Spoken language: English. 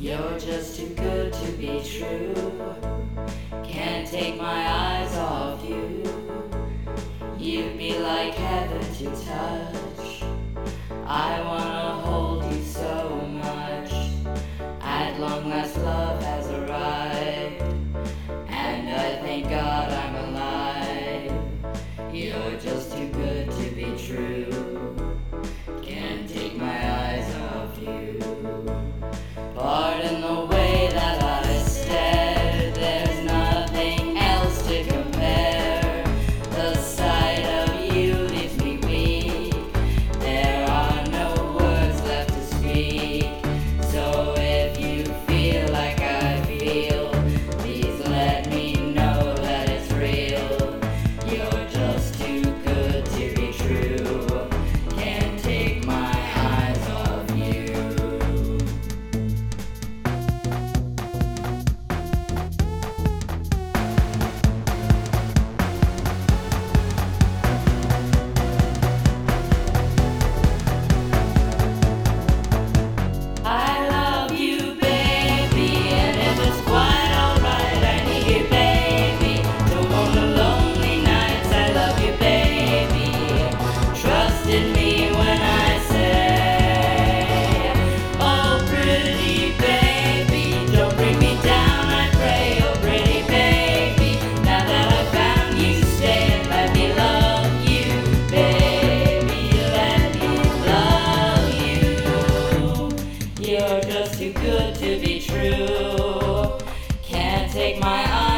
You're just too good to be true. Can't take my eyes off you. You'd be like heaven to touch. I wanna to be true. Can't take my eyes.